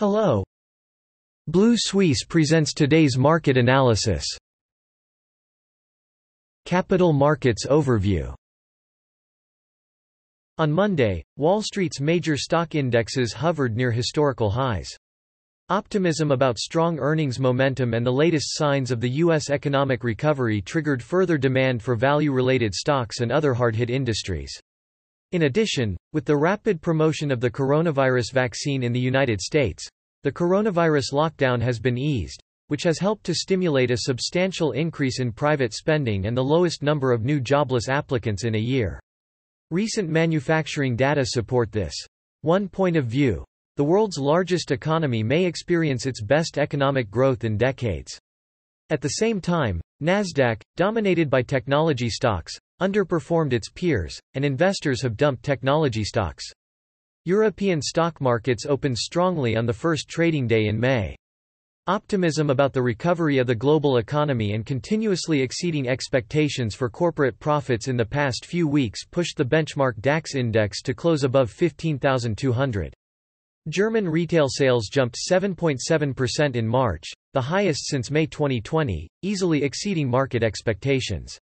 Hello. Blue Suisse presents today's market analysis. Capital Markets Overview On Monday, Wall Street's major stock indexes hovered near historical highs. Optimism about strong earnings momentum and the latest signs of the U.S. economic recovery triggered further demand for value-related stocks and other hard-hit industries. In addition, with the rapid promotion of the coronavirus vaccine in the United States, the coronavirus lockdown has been eased, which has helped to stimulate a substantial increase in private spending and the lowest number of new jobless applicants in a year. Recent manufacturing data support this. One point of view. The world's largest economy may experience its best economic growth in decades. At the same time, Nasdaq, dominated by technology stocks, underperformed its peers, and investors have dumped technology stocks. European stock markets opened strongly on the first trading day in May. Optimism about the recovery of the global economy and continuously exceeding expectations for corporate profits in the past few weeks pushed the benchmark DAX index to close above 15,200. German retail sales jumped 7.7% in March, the highest since May 2020, easily exceeding market expectations.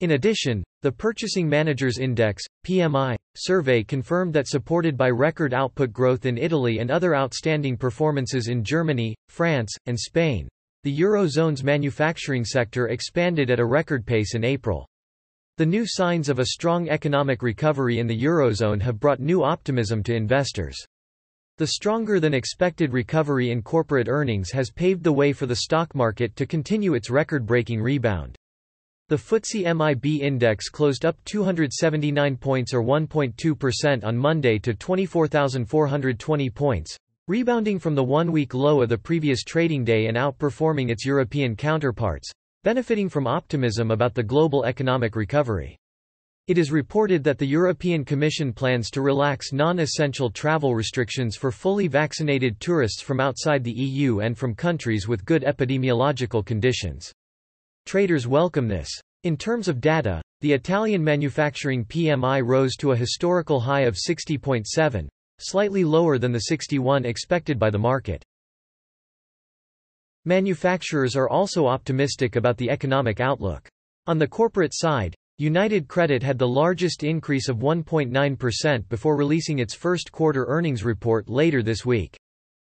In addition, the Purchasing Managers' Index, PMI, survey confirmed that supported by record output growth in Italy and other outstanding performances in Germany, France, and Spain, the Eurozone's manufacturing sector expanded at a record pace in April. The new signs of a strong economic recovery in the Eurozone have brought new optimism to investors. The stronger than expected recovery in corporate earnings has paved the way for the stock market to continue its record-breaking rebound. The FTSE MIB index closed up 279 points or 1.2% on Monday to 24,420 points, rebounding from the one-week low of the previous trading day and outperforming its European counterparts, benefiting from optimism about the global economic recovery. It is reported that the European Commission plans to relax non-essential travel restrictions for fully vaccinated tourists from outside the EU and from countries with good epidemiological conditions. Traders welcome this. In terms of data, the Italian manufacturing PMI rose to a historical high of 60.7, slightly lower than the 61 expected by the market. Manufacturers are also optimistic about the economic outlook. On the corporate side, UniCredit had the largest increase of 1.9% before releasing its first quarter earnings report later this week.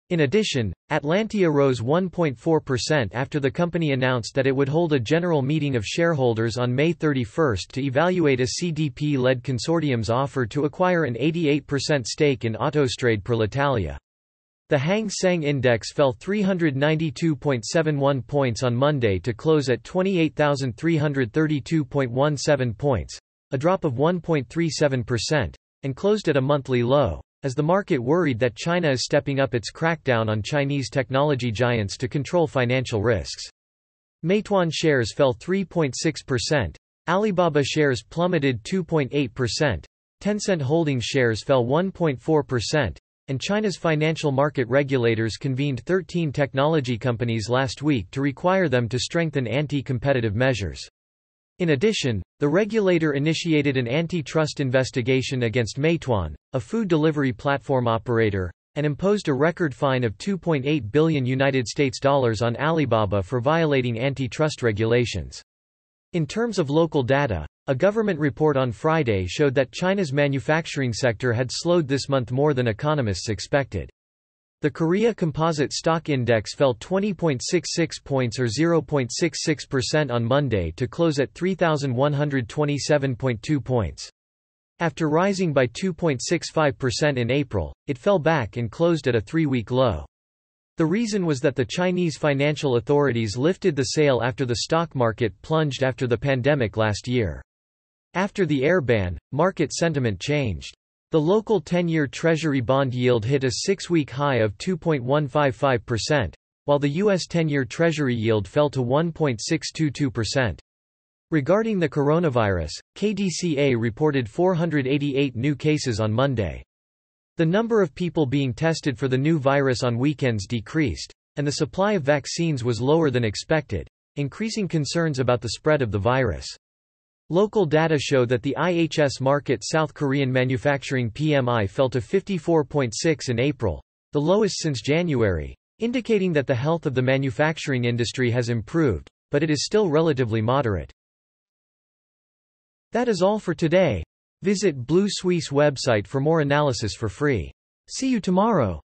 In addition, Atlantia rose 1.4% after the company announced that it would hold a general meeting of shareholders on May 31 to evaluate a CDP-led consortium's offer to acquire an 88% stake in Autostrade per l'Italia. The Hang Seng Index fell 392.71 points on Monday to close at 28,332.17 points, a drop of 1.37%, and closed at a monthly low as the market worried that China is stepping up its crackdown on Chinese technology giants to control financial risks. Meituan shares fell 3.6%, Alibaba shares plummeted 2.8%, Tencent Holdings shares fell 1.4%, and China's financial market regulators convened 13 technology companies last week to require them to strengthen anti-competitive measures. In addition, the regulator initiated an antitrust investigation against Meituan, a food delivery platform operator, and imposed a record fine of 2.8 billion United States dollars on Alibaba for violating antitrust regulations. In terms of local data, a government report on Friday showed that China's manufacturing sector had slowed this month more than economists expected. The Korea Composite Stock Index fell 20.66 points or 0.66% on Monday to close at 3,127.2 points. After rising by 2.65% in April, it fell back and closed at a three-week low. The reason was that the Chinese financial authorities lifted the sale after the stock market plunged after the pandemic last year. After the air ban, market sentiment changed. The local 10-year Treasury bond yield hit a six-week high of 2.155%, while the U.S. 10-year Treasury yield fell to 1.622%. Regarding the coronavirus, KDCA reported 488 new cases on Monday. The number of people being tested for the new virus on weekends decreased, and the supply of vaccines was lower than expected, increasing concerns about the spread of the virus. Local data show that the IHS Markit South Korean manufacturing PMI fell to 54.6 in April, the lowest since January, indicating that the health of the manufacturing industry has improved, but it is still relatively moderate. That is all for today. Visit Blue Suisse website for more analysis for free. See you tomorrow.